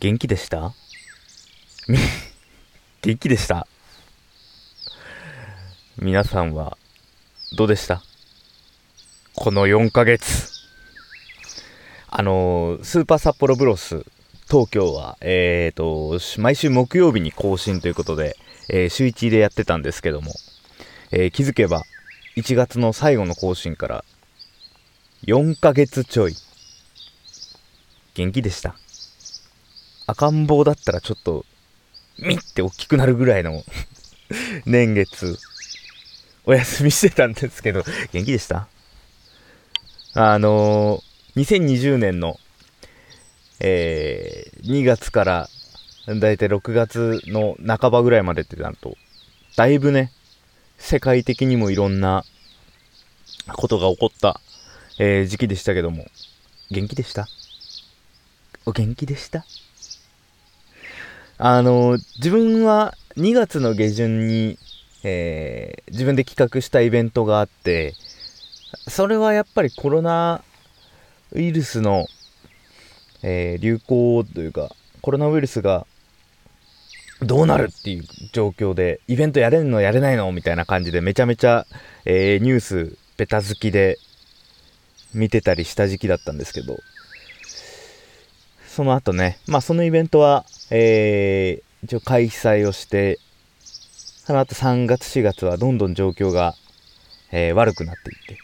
元気でした？元気でした？皆さんはどうでした？この4ヶ月。あのスーパー札幌ブロス東京は、えーと、毎週木曜日に更新ということで、えー、週1でやってたんですけども、えー、気づけば1月の最後の更新から4ヶ月ちょい。元気でした？赤ん坊だったらちょっと、ミッて大きくなるぐらいの 年月、お休みしてたんですけど、元気でした？あのー、2020年の、えー、2月からだいたい6月の半ばぐらいまでってなると、だいぶね、世界的にもいろんなことが起こった、えー、時期でしたけども、元気でした？お元気でした？あの、自分は2月の下旬に、えー、自分で企画したイベントがあって、それはやっぱりコロナウイルスの、えー、流行というか、コロナウイルスがどうなるっていう状況で、イベントやれんのやれないの？みたいな感じでめちゃめちゃ、えー、ニュースベタ好きで見てたりした時期だったんですけど、その後ね、まあそのイベントは、えー、一応開催をして、その後3月4月はどんどん状況が、えー、悪くなっていっ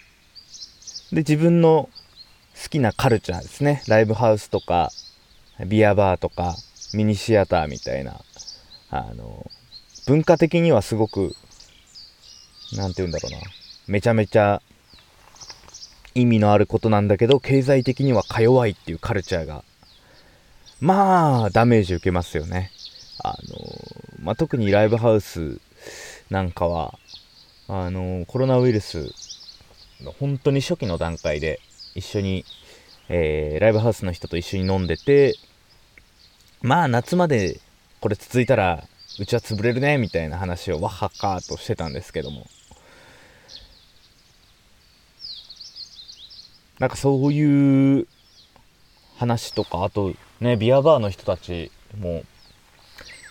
て、で、自分の好きなカルチャーですね。ライブハウスとか、ビアバーとか、ミニシアターみたいな、あの、文化的にはすごく、なんて言うんだろうな。めちゃめちゃ意味のあることなんだけど、経済的にはか弱いっていうカルチャーが、まあ、ダメージ受けますよね。あの、まあ、特にライブハウスなんかは、あの、コロナウイルス本当に初期の段階で一緒に、えー、ライブハウスの人と一緒に飲んでて、まあ夏までこれ続いたらうちは潰れるねみたいな話をわっはっかーとしてたんですけども。なんかそういう話とか、あとね、ビアバーの人たちも、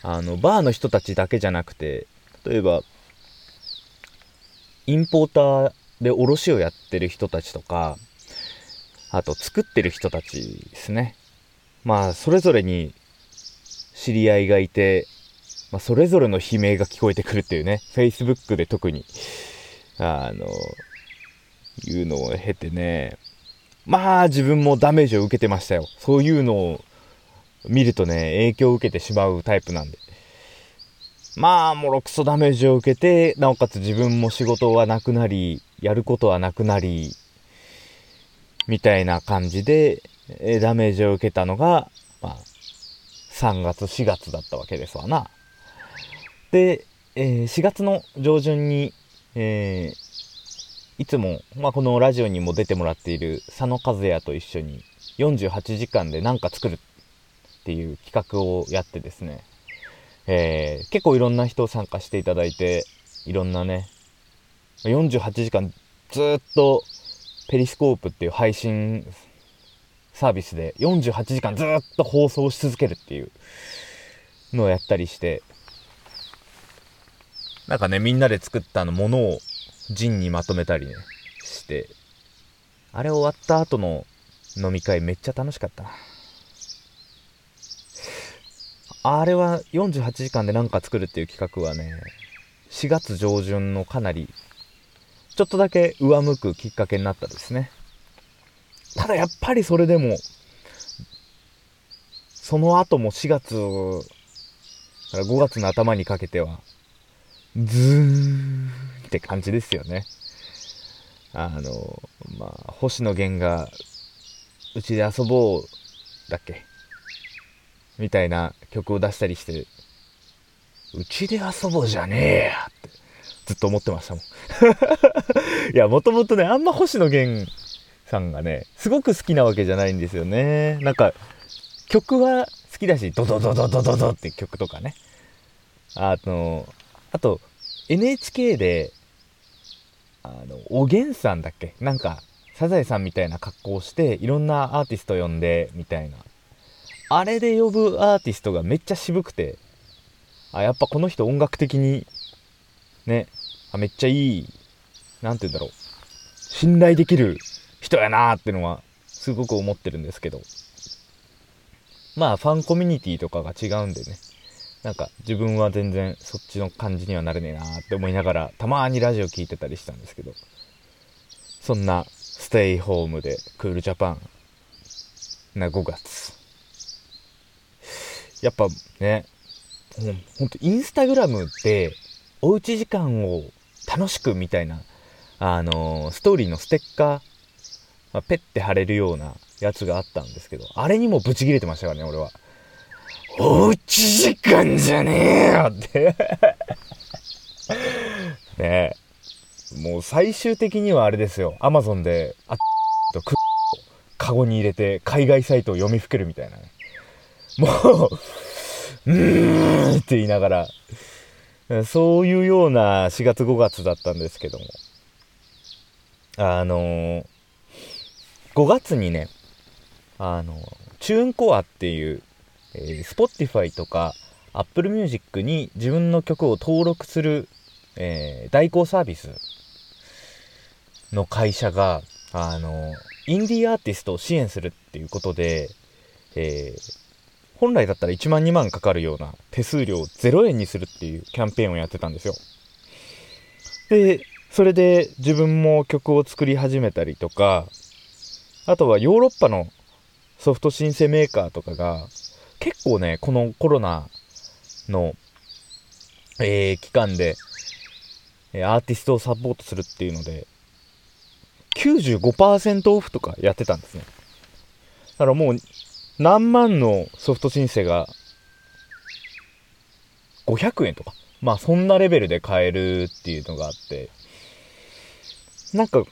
あの、バーの人たちだけじゃなくて、例えば、インポーターで、卸をやってる人たちとか、あと作ってる人たちですね。まあ、それぞれに知り合いがいて、まあ、それぞれの悲鳴が聞こえてくるっていうね、Facebook で特に、あの、いうのを経てね、まあ自分もダメージを受けてましたよ。そういうのを見るとね、影響を受けてしまうタイプなんで。まあ、もろくそダメージを受けて、なおかつ自分も仕事はなくなり、やることはなくなり、みたいな感じで、えダメージを受けたのが、まあ、3月、4月だったわけですわな。で、えー、4月の上旬に、えー、いつも、まあ、このラジオにも出てもらっている佐野和也と一緒に48時間で何か作るっていう企画をやってですね、えー、結構いろんな人参加していただいて、いろんなね、48時間ずっとペリスコープっていう配信サービスで48時間ずっと放送し続けるっていうのをやったりして、なんかね、みんなで作ったのものをジンにまとめたりね、して、あれ終わった後の飲み会めっちゃ楽しかったな。あれは48時間で何か作るっていう企画はね、4月上旬のかなり、ちょっとだけ上向くきっかけになったですね。ただやっぱりそれでも、その後も4月、から5月の頭にかけては、ズーンって感じですよね。あの、まあ、星野源が、うちで遊ぼうだっけ？みたいな曲を出したりして、うちで遊ぼうじゃねえやってずっと思ってましたもん。いや、もともとね、あんま星野源さんがね、すごく好きなわけじゃないんですよね。なんか、曲は好きだし、ドドドドドドドって曲とかね。あの、あと、NHK で、あの、おげんさんだっけ？なんか、サザエさんみたいな格好をして、いろんなアーティスト呼んで、みたいなあれで呼ぶアーティストがめっちゃ渋くてあやっぱこの人音楽的にねあめっちゃいい何て言うんだろう信頼できる人やなーってのはすごく思ってるんですけど。まあファンコミュニティとかが違うんでね。なんか自分は全然そっちの感じにはなれねえなーって思いながらたまにラジオ聞いてたりしたんですけど。そんなステイホームでクールジャパンな5月。やっぱねほんとインスタグラムでおうち時間を楽しくみたいなあのー、ストーリーのステッカー、まあ、ペッて貼れるようなやつがあったんですけどあれにもブチギレてましたからね俺はおうち時間じゃねえよって ねもう最終的にはあれですよ。アマゾンで、あっとくとカゴに入れて海外サイトを読みふけるみたいなね。もう、うーんって言いながら、そういうような4月5月だったんですけども。あのー、5月にね、あのチューンコアっていう、えー、Spotify とか Apple Music に自分の曲を登録する、えー、代行サービスの会社が、あの、インディーアーティストを支援するっていうことで、えー、本来だったら1万2万かかるような手数料を0円にするっていうキャンペーンをやってたんですよ。で、それで自分も曲を作り始めたりとか、あとはヨーロッパのソフトシンセメーカーとかが、結構ね、このコロナの、えー、期間で、アーティストをサポートするっていうので、95%オフとかやってたんですね。だからもう何万のソフト申請が500円とか？まあそんなレベルで買えるっていうのがあって、なんか、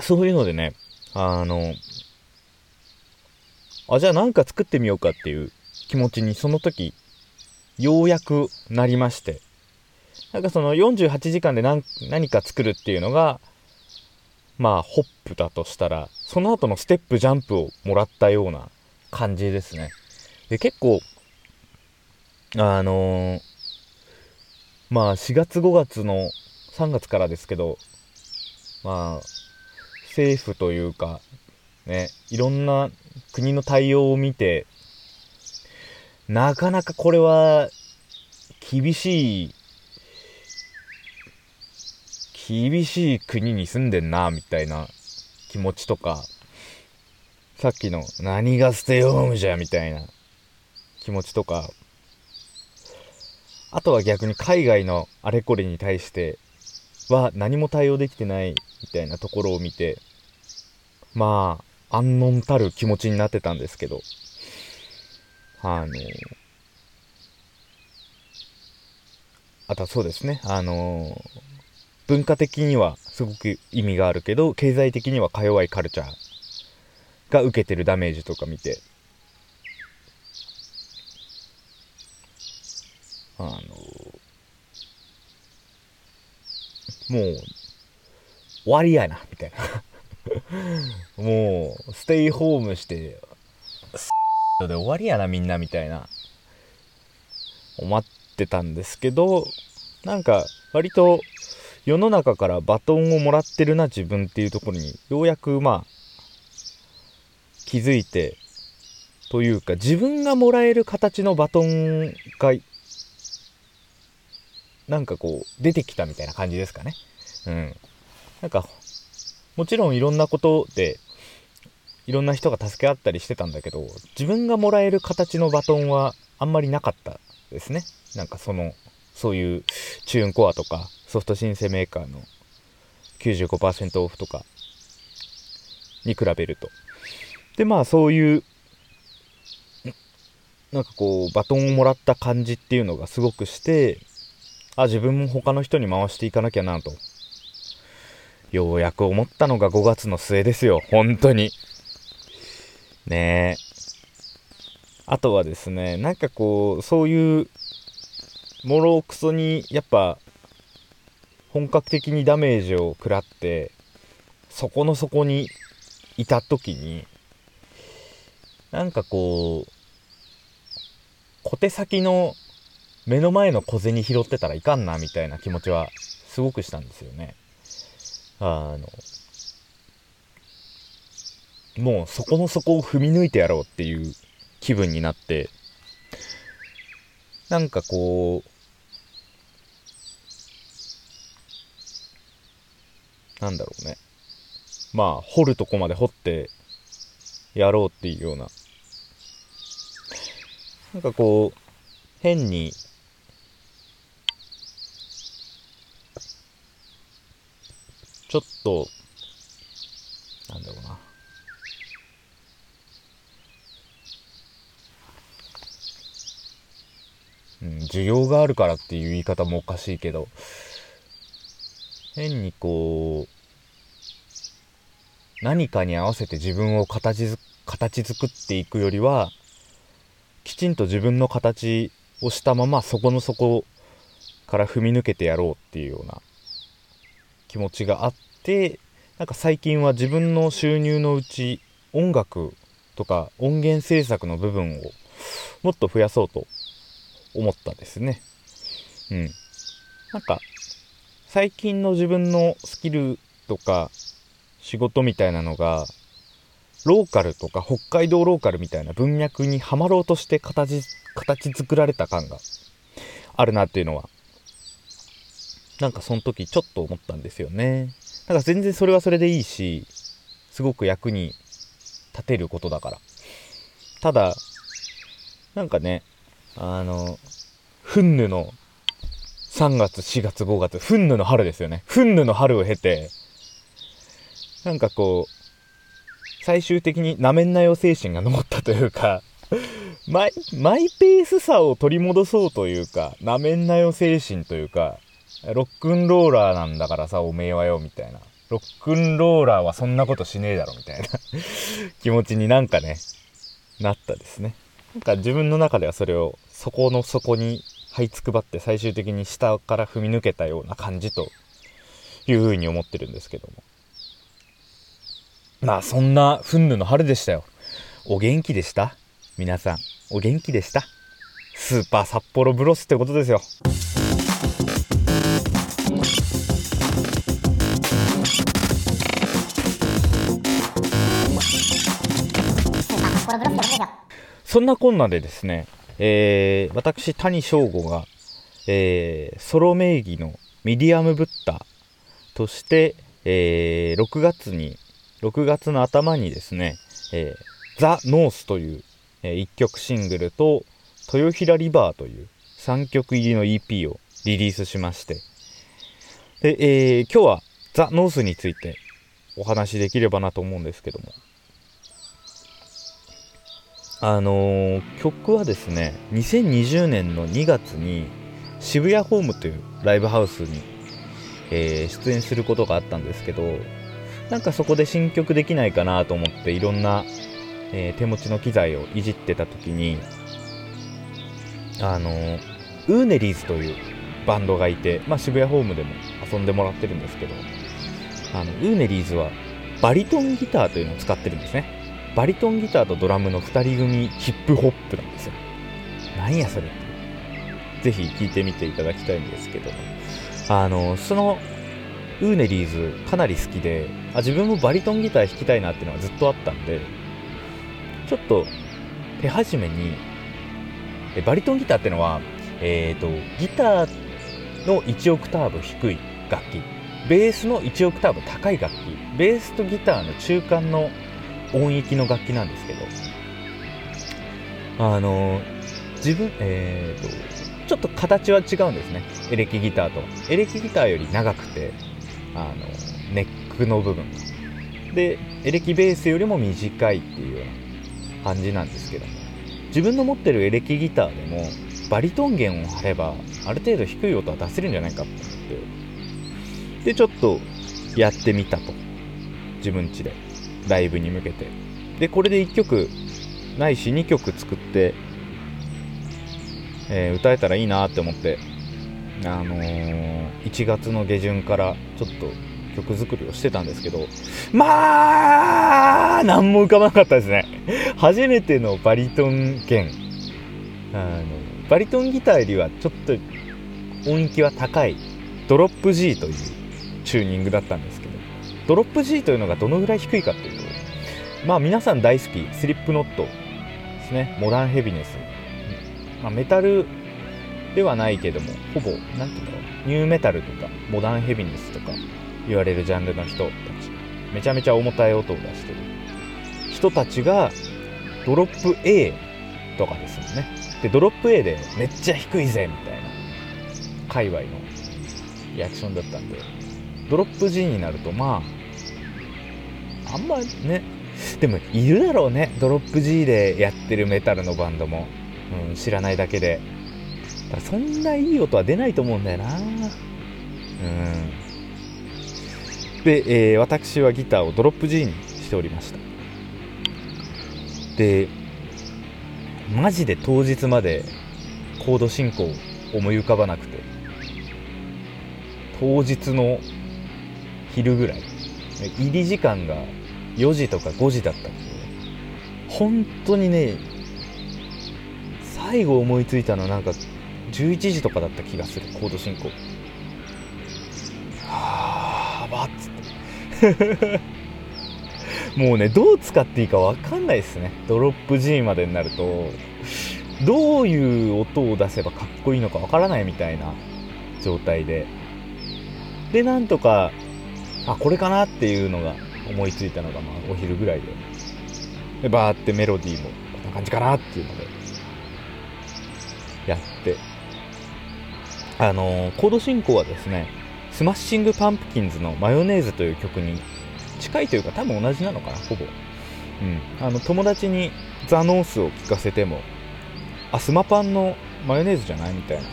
そういうのでね、あの、あ、じゃあなんか作ってみようかっていう気持ちにその時、ようやくなりまして、なんかその48時間で何何か作るっていうのが、まあ、ホップだとしたら、その後のステップジャンプをもらったような感じですね。で、結構、あのー、まあ、4月5月の3月からですけど、まあ、政府というか、ね、いろんな国の対応を見て、なかなかこれは厳しい厳しい国に住んでんな、みたいな気持ちとか、さっきの何がステイホームじゃ、みたいな気持ちとか、あとは逆に海外のあれこれに対しては何も対応できてないみたいなところを見て、まあ、安穏たる気持ちになってたんですけど、あの、あとはそうですね、あの文化的にはすごく意味があるけど経済的にはか弱いカルチャーが受けてるダメージとか見て。あのもう終わりやなみたいな。もうステイホームしてで終わりやなみんなみたいな。思ってたんですけどなんか割と世の中からバトンをもらってるな自分っていうところにようやくまあ気づいてというか自分がもらえる形のバトンがなんかこう出てきたみたいな感じですかね。うん。なんかもちろんいろんなことでいろんな人が助け合ったりしてたんだけど自分がもらえる形のバトンはあんまりなかったですね。なんかそのそういうチューンコアとかソフトシンセメーカーの95%オフとかに比べると。で、まあそういう、なんかこう、バトンをもらった感じっていうのがすごくして、あ、自分も他の人に回していかなきゃなと。ようやく思ったのが5月の末ですよ。本当に。ねえ。あとはですね、なんかこう、そういう、もろくそに、やっぱ、本格的にダメージを食らってそこの底にいた時になんかこう小手先の目の前の小銭拾ってたらいかんなみたいな気持ちはすごくしたんですよね。あのもうそこの底を踏み抜いてやろうっていう気分になってなんかこうなんだろうね。まあ掘るとこまで掘ってやろうっていうような。なんかこう変にちょっとなんだろうな。うん、需要があるからっていう言い方もおかしいけど。変にこう何かに合わせて自分を形づ形作っていくよりはきちんと自分の形をしたままそこの底から踏み抜けてやろうっていうような気持ちがあってなんか最近は自分の収入のうち音楽とか音源制作の部分をもっと増やそうと思ったですね。うん。なんか、最近の自分のスキルとか仕事みたいなのが、ローカルとか北海道ローカルみたいな文脈にはまろうとして形、形作られた感があるなっていうのは、なんかその時ちょっと思ったんですよね。なんか全然それはそれでいいし、すごく役に立てることだから。ただ、なんかね、あの、フンヌの3月、4月、5月、フンヌの春ですよね。フンヌの春を経て、なんかこう、最終的になめんなよ精神が残ったというか マイ、マイペースさを取り戻そうというか、なめんなよ精神というか、ロックンローラーなんだからさ、おめえはよ、みたいな。ロックンローラーはそんなことしねえだろ、みたいな 気持ちになんかね、なったですね。なんか自分の中ではそれを底の底に這いつくばって最終的に下から踏み抜けたような感じというふうに思ってるんですけども。まあそんなフンヌの春でしたよ。お元気でした？皆さん、お元気でした？スーパー札幌ブロスってことですよ。そんなこんなでですね、えー、私、谷翔吾が、えー、ソロ名義のミディアムブッダとして、えー、6月に、6月の頭にですね、えー、ザ・ノースという、えー、1曲シングルと、豊平 River という3曲入りの EP をリリースしまして、で、えー、今日はザ・ノースについてお話しできればなと思うんですけども、あのー、曲はですね2020年の2月に渋谷ホームというライブハウスに、えー、出演することがあったんですけどなんかそこで新曲できないかなと思っていろんな、えー、手持ちの機材をいじってた時にあのー、ウーネリーズというバンドがいて、まあ、渋谷ホームでも遊んでもらってるんですけどあのウーネリーズはバリトンギターというのを使ってるんですね。バリトンギターとドラムの2人組ヒップホップなんですよ。なんやそれって。ぜひ聴いてみていただきたいんですけど。あの、そのウーネリーズかなり好きで、あ、自分もバリトンギター弾きたいなっていうのはずっとあったんで、ちょっと手始めに、えバリトンギターってのは、えっ、ー、と、ギターの1オクターブ低い楽器、ベースの1オクターブ高い楽器、ベースとギターの中間の音域の楽器なんですけど、あの、自分、えーと、ちょっと形は違うんですね。エレキギターと。エレキギターより長くて、あの、ネックの部分が。で、エレキベースよりも短いっていうような感じなんですけども、自分の持ってるエレキギターでも、バリトン弦を張れば、ある程度低い音は出せるんじゃないかって思って、で、ちょっとやってみたと。自分ちで。ライブに向けて。でこれで1曲ないし2曲作って、えー、歌えたらいいなって思ってあのー、1月の下旬からちょっと曲作りをしてたんですけどまあ何も浮かばなかったですね。初めてのバリトン弦。あのバリトンギターよりはちょっと音域は高いドロップ G というチューニングだったんですけどドロップ G というのがどのぐらい低いかっていうとまあ皆さん大好きスリップノットですね。モダンヘビネス、まあ、メタルではないけどもほぼ何て言うんだろうニューメタルとかモダンヘビネスとか言われるジャンルの人たち。めちゃめちゃ重たい音を出してる。人たちがドロップ A とかですよね。でドロップ A でめっちゃ低いぜみたいな界隈のリアクションだったんでドロップ G になるとまああんまねでもいるだろうねドロップ G でやってるメタルのバンドも、うん、知らないだけで。だそんないい音は出ないと思うんだよな。うん。で、えー、私はギターをドロップ G にしておりました。でマジで当日までコード進行思い浮かばなくて。当日の昼ぐらい。入り時間が4時とか5時だったんですよ本当にね最後思いついたのはなんか11時とかだった気がするコード進行。はあばっつって。もうねどう使っていいか分かんないですね。ドロップ G までになるとどういう音を出せばかっこいいのか分からないみたいな状態で。でなんとかあこれかなっていうのが思いついたのがまあお昼ぐらいで。でバーってメロディーもこんな感じかなっていうので。やって。あのー、コード進行はですねスマッシングパンプキンズのマヨネーズという曲に近いというか多分同じなのかなほぼ、うん、あの友達にザ・ノースを聞かせてもあスマパンのマヨネーズじゃないみたいな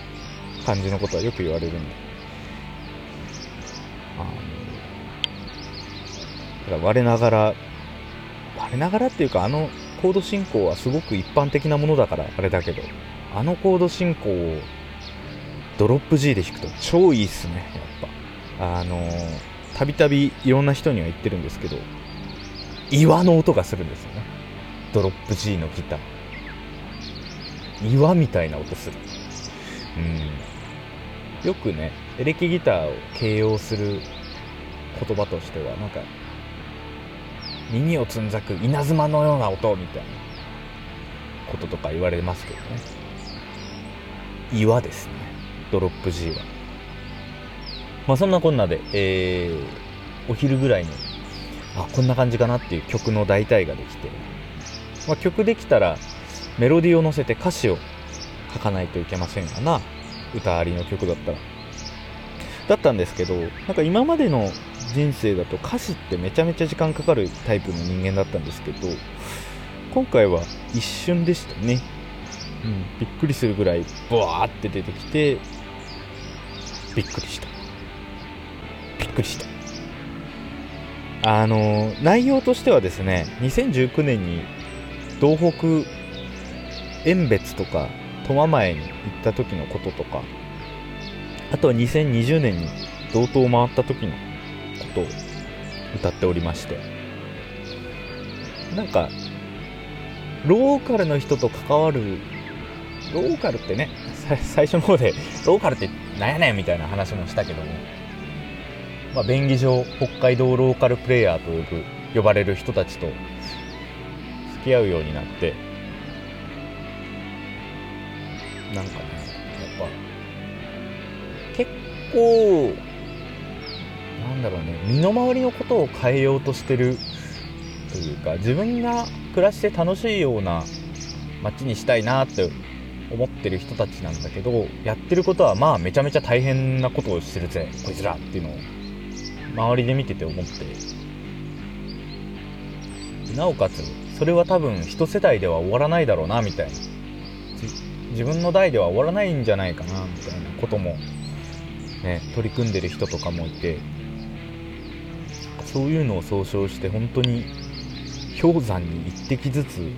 感じのことはよく言われるんで。あのだから我ながら我ながらっていうかあのコード進行はすごく一般的なものだからあれだけどあのコード進行をドロップ G で弾くと超いいっすねやっぱ。あのたびたびいろんな人には言ってるんですけど岩の音がするんですよね。ドロップ G のギター。岩みたいな音する。うん。よくねエレキギターを形容する言葉としてはなんか耳をつんざく稲妻のような音みたいなこととか言われますけどね。岩ですね。ドロップ G は。まあ、そんなこんなで、えー、お昼ぐらいにあこんな感じかなっていう曲の大体ができて、まあ、曲できたらメロディーを乗せて歌詞を書かないといけませんがな。歌ありの曲だったら。だったんですけどなんか今までの人生だと歌詞ってめちゃめちゃ時間かかるタイプの人間だったんですけど今回は一瞬でしたね、うん、びっくりするぐらいブワーって出てきてびっくりした。びっくりした。あの内容としてはですね2019年に東北遠別とか苫前に行った時のこととかあとは2020年に道東を回った時のことを歌っておりまして。なんかローカルの人と関わるローカルってね最初の方でローカルってなんやねんみたいな話もしたけども。まあ、便宜上北海道ローカルプレイヤーと呼ぶ呼ばれる人たちと付き合うようになって。なんかねやっぱ結構だろうね。身の回りのことを変えようとしてるというか自分が暮らして楽しいような街にしたいなって思ってる人たちなんだけどやってることはまあめちゃめちゃ大変なことをしてるぜ。こいつらっていうのを周りで見てて思って。なおかつそれは多分一世代では終わらないだろうなみたいな。自分の代では終わらないんじゃないかなみたいなこともね取り組んでる人とかもいて。そういうのを総称して本当に氷山に一滴ずつ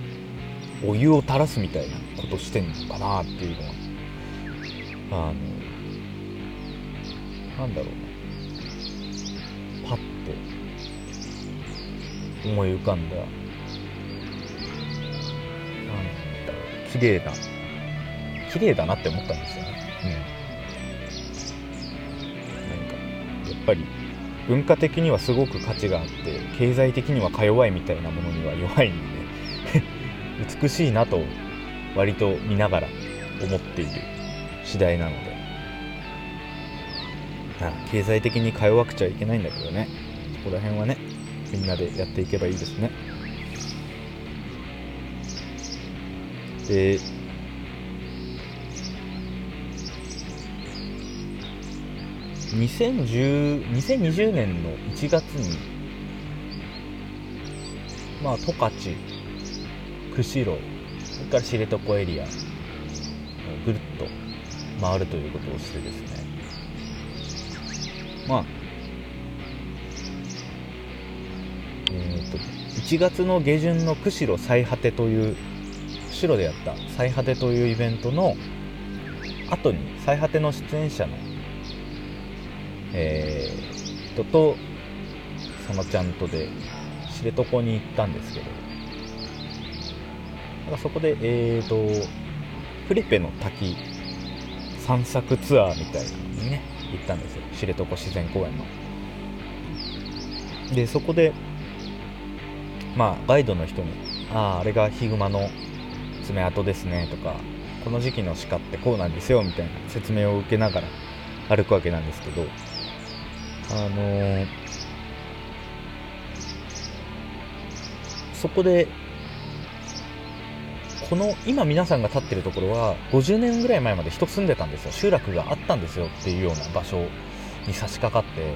お湯を垂らすみたいなことしてんのかなっていうのはあのなんだろうパッと思い浮かんだ。なんだろう。綺麗な綺麗だなって思ったんですよね。うん。なんかやっぱり文化的にはすごく価値があって経済的にはか弱いみたいなものには弱いんで 美しいなと割と見ながら思っている次第なので。経済的にか弱くちゃいけないんだけどね。そこら辺はねみんなでやっていけばいいですね。で2010 2020年の1月にまあ十勝釧路それから知床エリアぐるっと回るということをしてですね。まあえっ、と1月の下旬の釧路最果てという釧路でやった最果てというイベントの後に最果ての出演者のえー、人と佐野ちゃんとで知床に行ったんですけどなんかそこでえーとフリペの滝散策ツアーみたいなのにね行ったんですよ。知床自然公園の。でそこでまあガイドの人に「あああれがヒグマの爪痕ですね」とか「この時期の鹿ってこうなんですよ」みたいな説明を受けながら歩くわけなんですけどあの、そこでこの今皆さんが立ってるところは50年ぐらい前まで人住んでたんですよ。集落があったんですよっていうような場所に差し掛かって。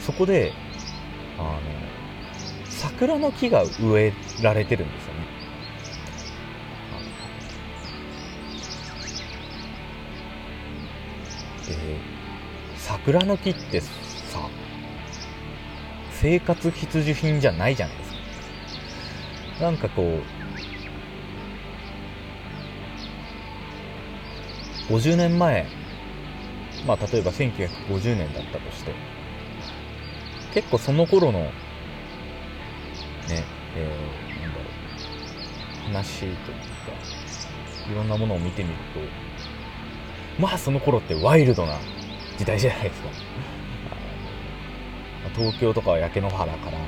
そこであの桜の木が植えられてるんですよね。で桜の木ってさ生活必需品じゃないじゃないですか。なんかこう50年前、まあ例えば1950年だったとして、結構その頃の、ね、えー、なんだろう、話というか、いろんなものを見てみると、まあその頃ってワイルドな時代じゃないですか。東京とかは焼け野原から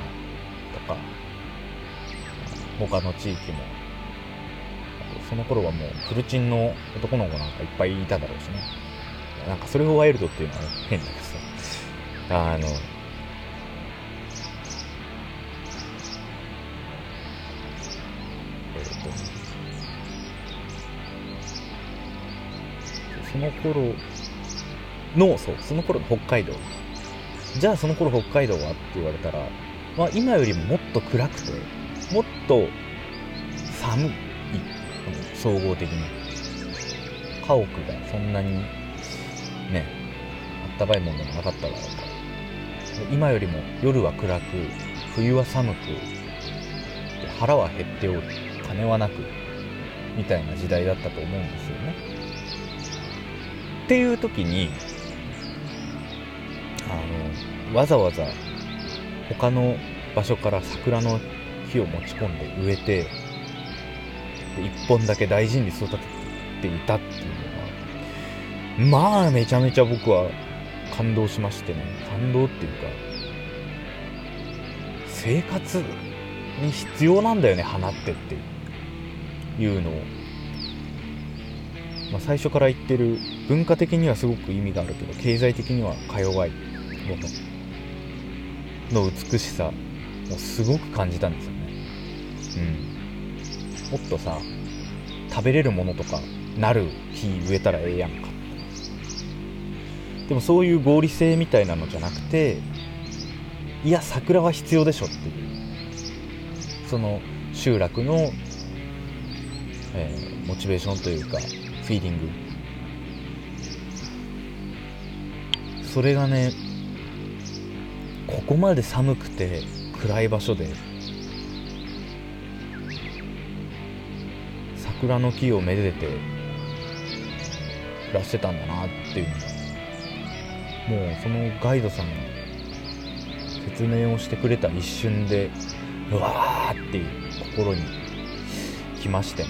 とか、他の地域も。その頃はもうフルチンの男の子なんかいっぱいいただろうしね。なんかそれをワイルドっていうのは変だけどさあのえっ、とその頃のそうその頃の北海道。じゃあその頃北海道はって言われたら、まあ、今よりももっと暗くてもっと寒い総合的に。家屋がそんなにねあったかいものがなかっただろうか。ら今よりも夜は暗く冬は寒く腹は減っておる金はなくみたいな時代だったと思うんですよね。っていう時にわざわざ他の場所から桜の木を持ち込んで植えて1本だけ大事に育てていたっていうのがまあめちゃめちゃ僕は感動しましてね。感動っていうか生活に必要なんだよね花ってっていうのを、まあ、最初から言ってる文化的にはすごく意味があるけど経済的にはか弱いもの。の美しさをすごく感じたんですよね。うん。もっとさ食べれるものとかなる木植えたらええやんか。でもそういう合理性みたいなのじゃなくていや桜は必要でしょっていう。その集落の、えー、モチベーションというかフィーリング。それがねここまで寒くて暗い場所で桜の木をめでて暮らしてたんだなっていうのがもうそのガイドさんが説明をしてくれた一瞬でうわーっていう心に来ましてね。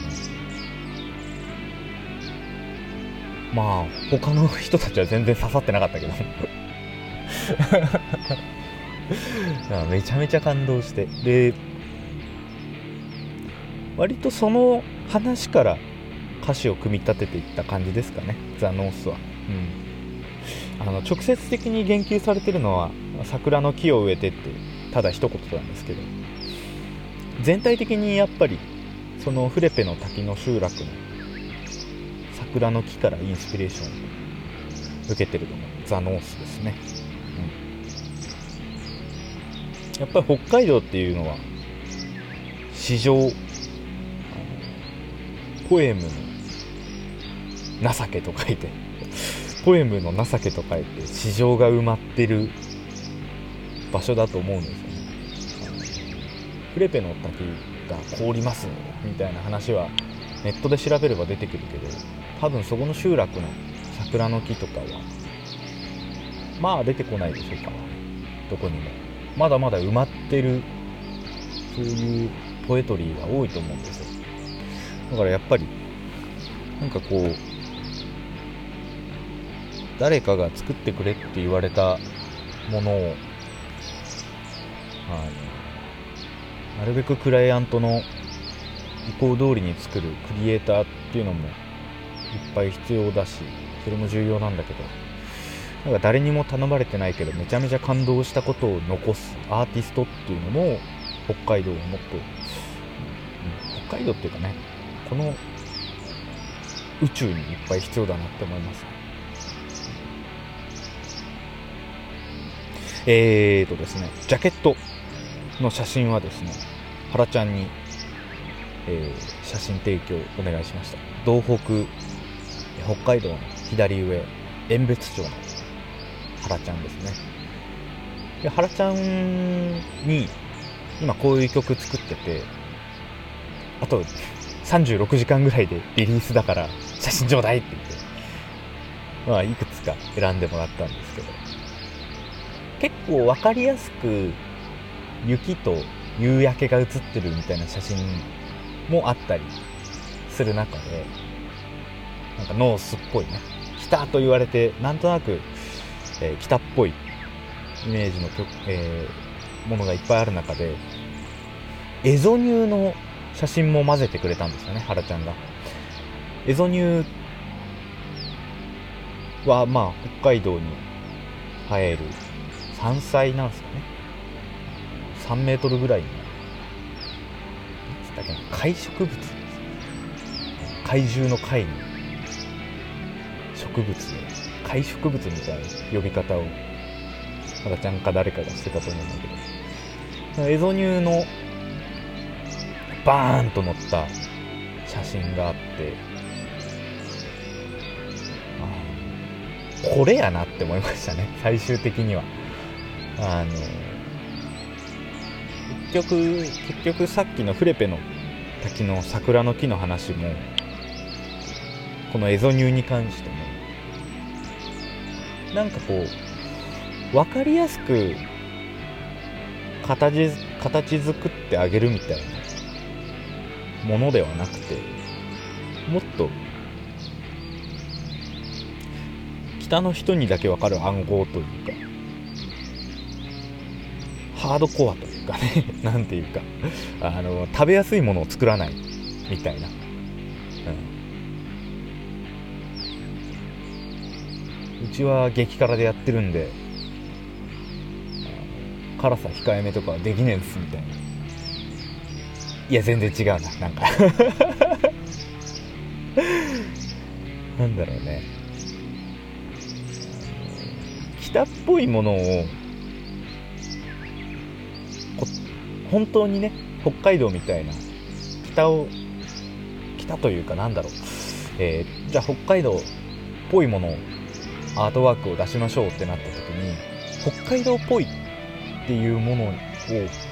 まあ他の人たちは全然刺さってなかったけど。めちゃめちゃ感動して。で割とその話から歌詞を組み立てていった感じですかね。ザ・ノースは、うん、あの直接的に言及されてるのは桜の木を植えてってただ一言なんですけど。全体的にやっぱりそのフレペの滝の集落の桜の木からインスピレーションを受けてるのもザ・ノースですね、やっぱり北海道っていうのは市場ポエムの情けと書いて ポエムの情けと書いて市場が埋まってる場所だと思うんですよね。フレペの滝が凍りますみたいな話はネットで調べれば出てくるけど多分そこの集落の桜の木とかはまあ出てこないでしょうか。どこにも。まだまだ埋まってるそういうポエトリーが多いと思うんですよ。だからやっぱりなんかこう誰かが作ってくれって言われたものをあなるべくクライアントの意向通りに作るクリエイターっていうのもいっぱい必要だしそれも重要なんだけどなんか誰にも頼まれてないけどめちゃめちゃ感動したことを残すアーティストっていうのも北海道をもっと、北海道っていうかねこの宇宙にいっぱい必要だなって思います。えーとですね、ジャケットの写真はですね、原ちゃんに、えー、写真提供お願いしました。道北、北海道の左上、遠別町の原ちゃんですね。で原ちゃんに、今こういう曲作ってて、あと、36時間ぐらいでリリースだから写真ちょうだいって言って、まあ、いくつか選んでもらったんですけど、結構わかりやすく雪と夕焼けが写ってるみたいな写真もあったりする中で、なんかノースっぽいね、北と言われて、なんとなく、えー、北っぽいイメージの曲、えー、ものがいっぱいある中で、エゾニューの写真も混ぜてくれたんですよね、原ちゃんが。エゾニューは、まあ、北海道に生える山菜なんですかね。3メートルぐらいになる。つったっけな、貝植物です。怪獣の貝に植物で、貝植物みたいな呼び方を、原ちゃんか誰かがしてたと思うんだけど、エゾニューのバーンと載った写真があってこれやなって思いましたね。最終的には。あの結局結局さっきのフレペの滝の桜の木の話もこのエゾニューに関してもなんかこう分かりやすく形形作ってあげるみたいなものではなくてもっと北の人にだけ分かる暗号というかハードコアというかね 何ていうかあの食べやすいものを作らないみたいな、ちは激辛でやってるんで辛さ控えめとかできねえんすみたいないや、全然違うな、なんか なんだろうね。北っぽいものを、本当にね、北海道みたいな、北を、北というかなんだろう。えー、じゃあ北海道っぽいものを、アートワークを出しましょうってなった時に、北海道っぽいっていうものを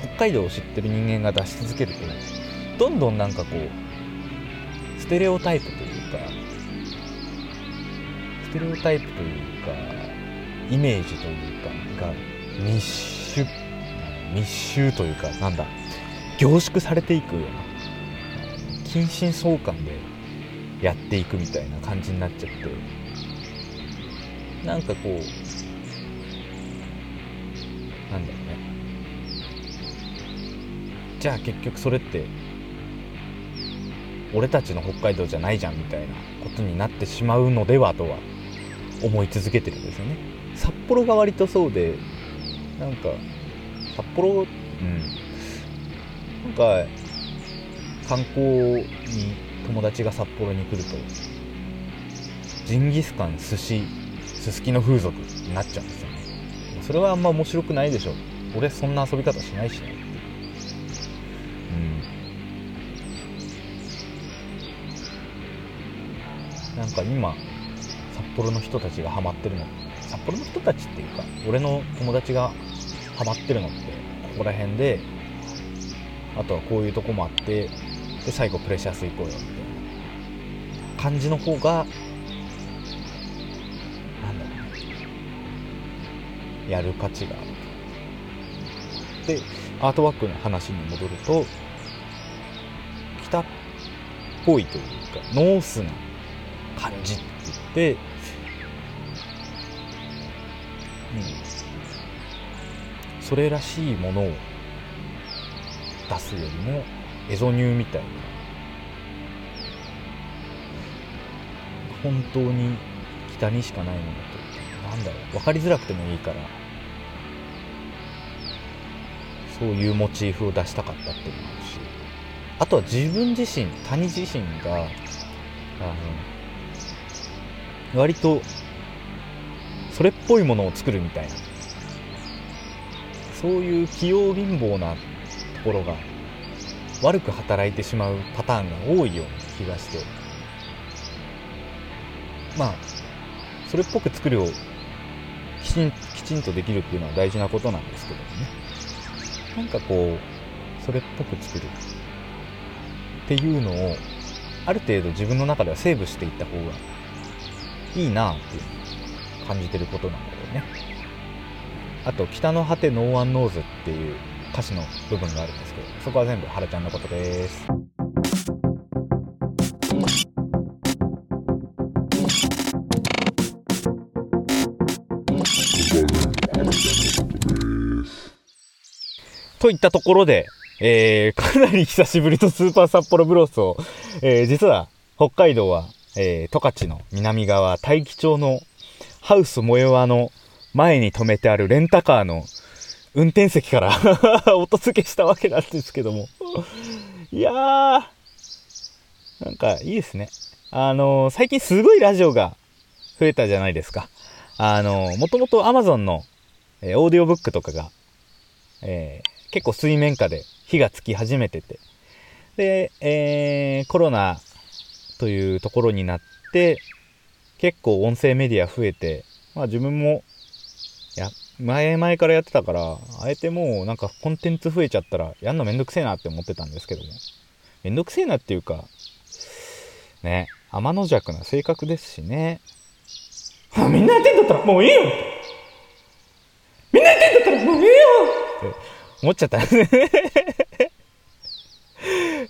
北海道を知ってる人間が出し続けるとどんどんなんかこうステレオタイプというかステレオタイプというかイメージというかが密集密集というかなんだ凝縮されていくような近親相関でやっていくみたいな感じになっちゃってなんかこうなんだろうね。じゃあ結局それって俺たちの北海道じゃないじゃんみたいなことになってしまうのではとは思い続けてるんですよね。札幌が割とそうでなんか札幌うん。なんか観光に友達が札幌に来るとジンギスカン寿司すすきの風俗になっちゃうんですよね。それはあんま面白くないでしょ俺そんな遊び方しないしね。うん。なんか今札幌の人たちがハマってるの。札幌の人たちっていうか俺の友達がハマってるのってここら辺であとはこういうとこもあってで最後プレシャス行こうよみたいな感じの方がやる価値が。あるでアートワークの話に戻ると北っぽいというかノースな感じって言って、うん、それらしいものを出すよりもエゾニューみたいな。本当に北にしかないものとなんだろう。分かりづらくてもいいから。そういうモチーフを出したかったっていうのもあるしあとは自分自身谷自身があの割とそれっぽいものを作るみたいなそういう器用貧乏なところが悪く働いてしまうパターンが多いような気がしてまあそれっぽく作るをきちんきちんとできるっていうのは大事なことなんですけどもね。なんかこうそれっぽく作るっていうのをある程度自分の中ではセーブしていった方がいいなっていう感じてることなんだよね。あと「北の果てノーワンノーズ」っていう歌詞の部分があるんですけどそこは全部原ちゃんのことです。といったところで、えー、かなり久しぶりのスーパー札幌ブロスを、えー、実は北海道は、えー、十勝の南側大樹町のハウス萌えわの前に止めてあるレンタカーの運転席から お届けしたわけなんですけどもいやー、なんかいいですね。あのー、最近すごいラジオが増えたじゃないですか。あのー、もともと Amazon の、えー、オーディオブックとかが、えー、結構水面下で火がつき始めてて、で、えー、コロナというところになって、結構音声メディア増えて、まあ自分も、や、前々からやってたから、あえてもうなんかコンテンツ増えちゃったらやんのめんどくせえなって思ってたんですけども。めんどくせえなっていうか、ね、天の弱な性格ですしね。あ、みんなやってんだったらもういいよみんなやってんだったらもういいよって思っちゃった。んですね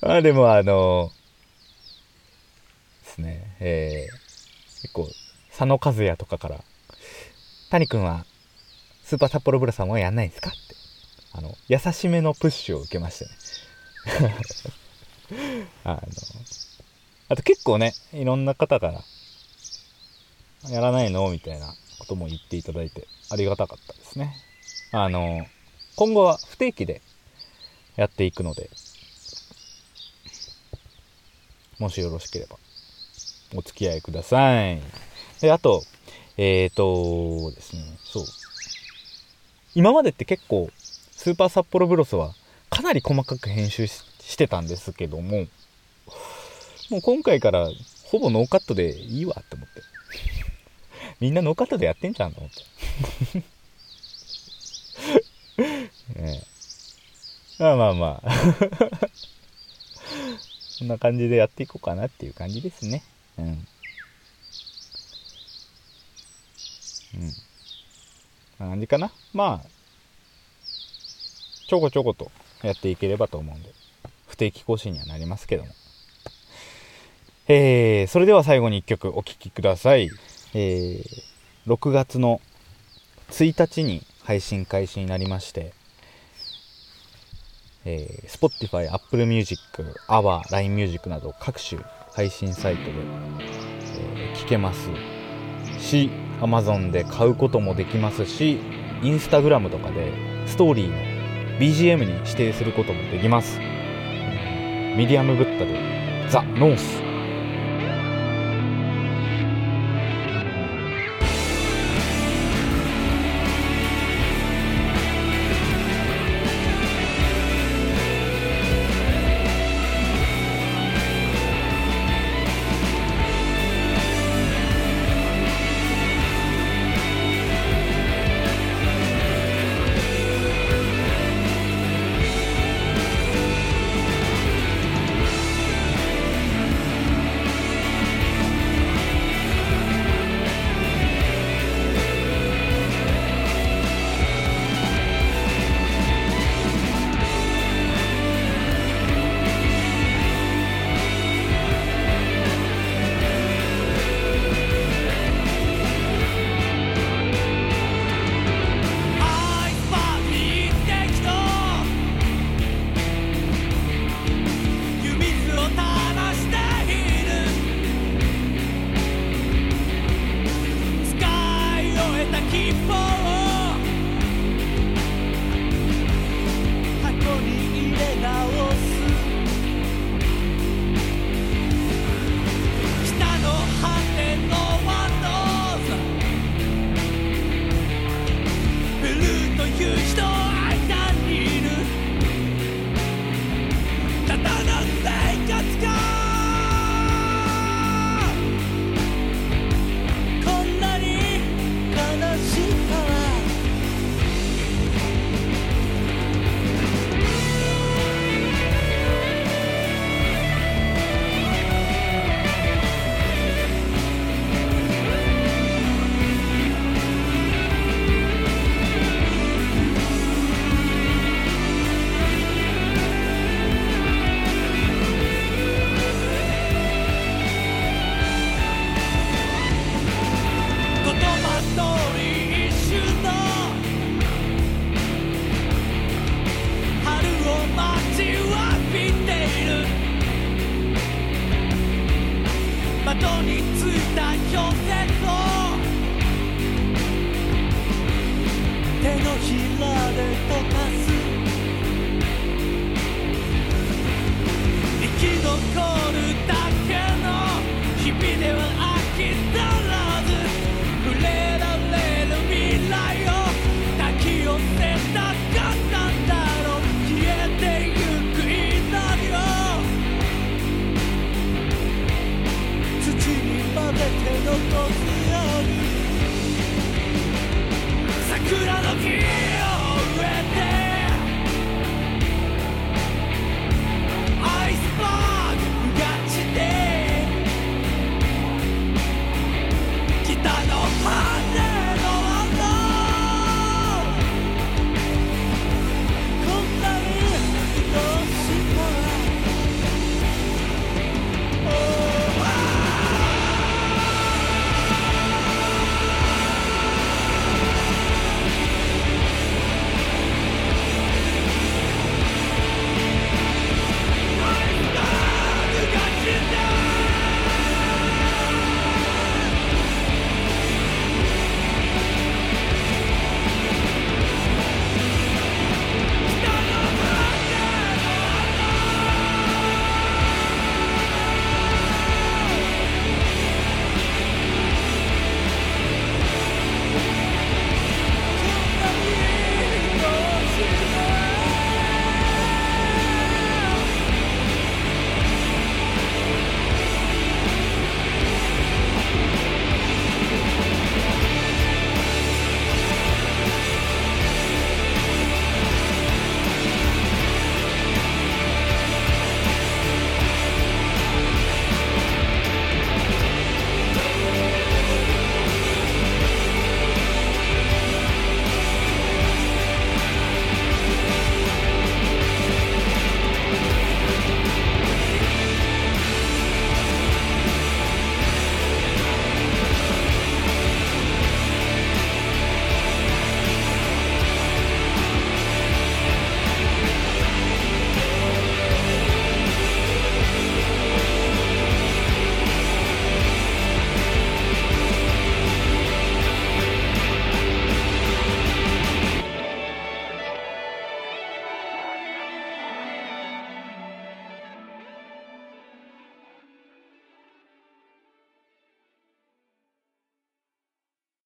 あでもあのですね、えー、結構、佐野和也とかから、谷君はスーパー札幌ブラさんはやんないんですか？って、あの、優しめのプッシュを受けましたね。あの、あと結構ね、いろんな方から、やらないの？みたいなことも言っていただいて、ありがたかったですね。あの、今後は不定期でやっていくので、もしよろしければ、お付き合いください。で、あと、えっ、ー、とですね、そう。今までって結構、スーパー札幌ブロスはかなり細かく編集してたんですけども、もう今回からほぼノーカットでいいわって思って。みんなノーカットでやってんじゃんと思って。ねまあまあまあ そんな感じでやっていこうかなっていう感じですね。うん。うん。こんな感じかな。まあ、ちょこちょことやっていければと思うんで不定期更新にはなりますけどもえー、それでは最後に1曲お聴きください、えー、6月の1日に配信開始になりましてえー、Spotify、Apple Music、AWA、LINE Music など各種配信サイトで、えー、聞けますし Amazon で買うこともできますし Instagram とかでストーリーの BGM に指定することもできます。ミディアムブッダでザ・ノース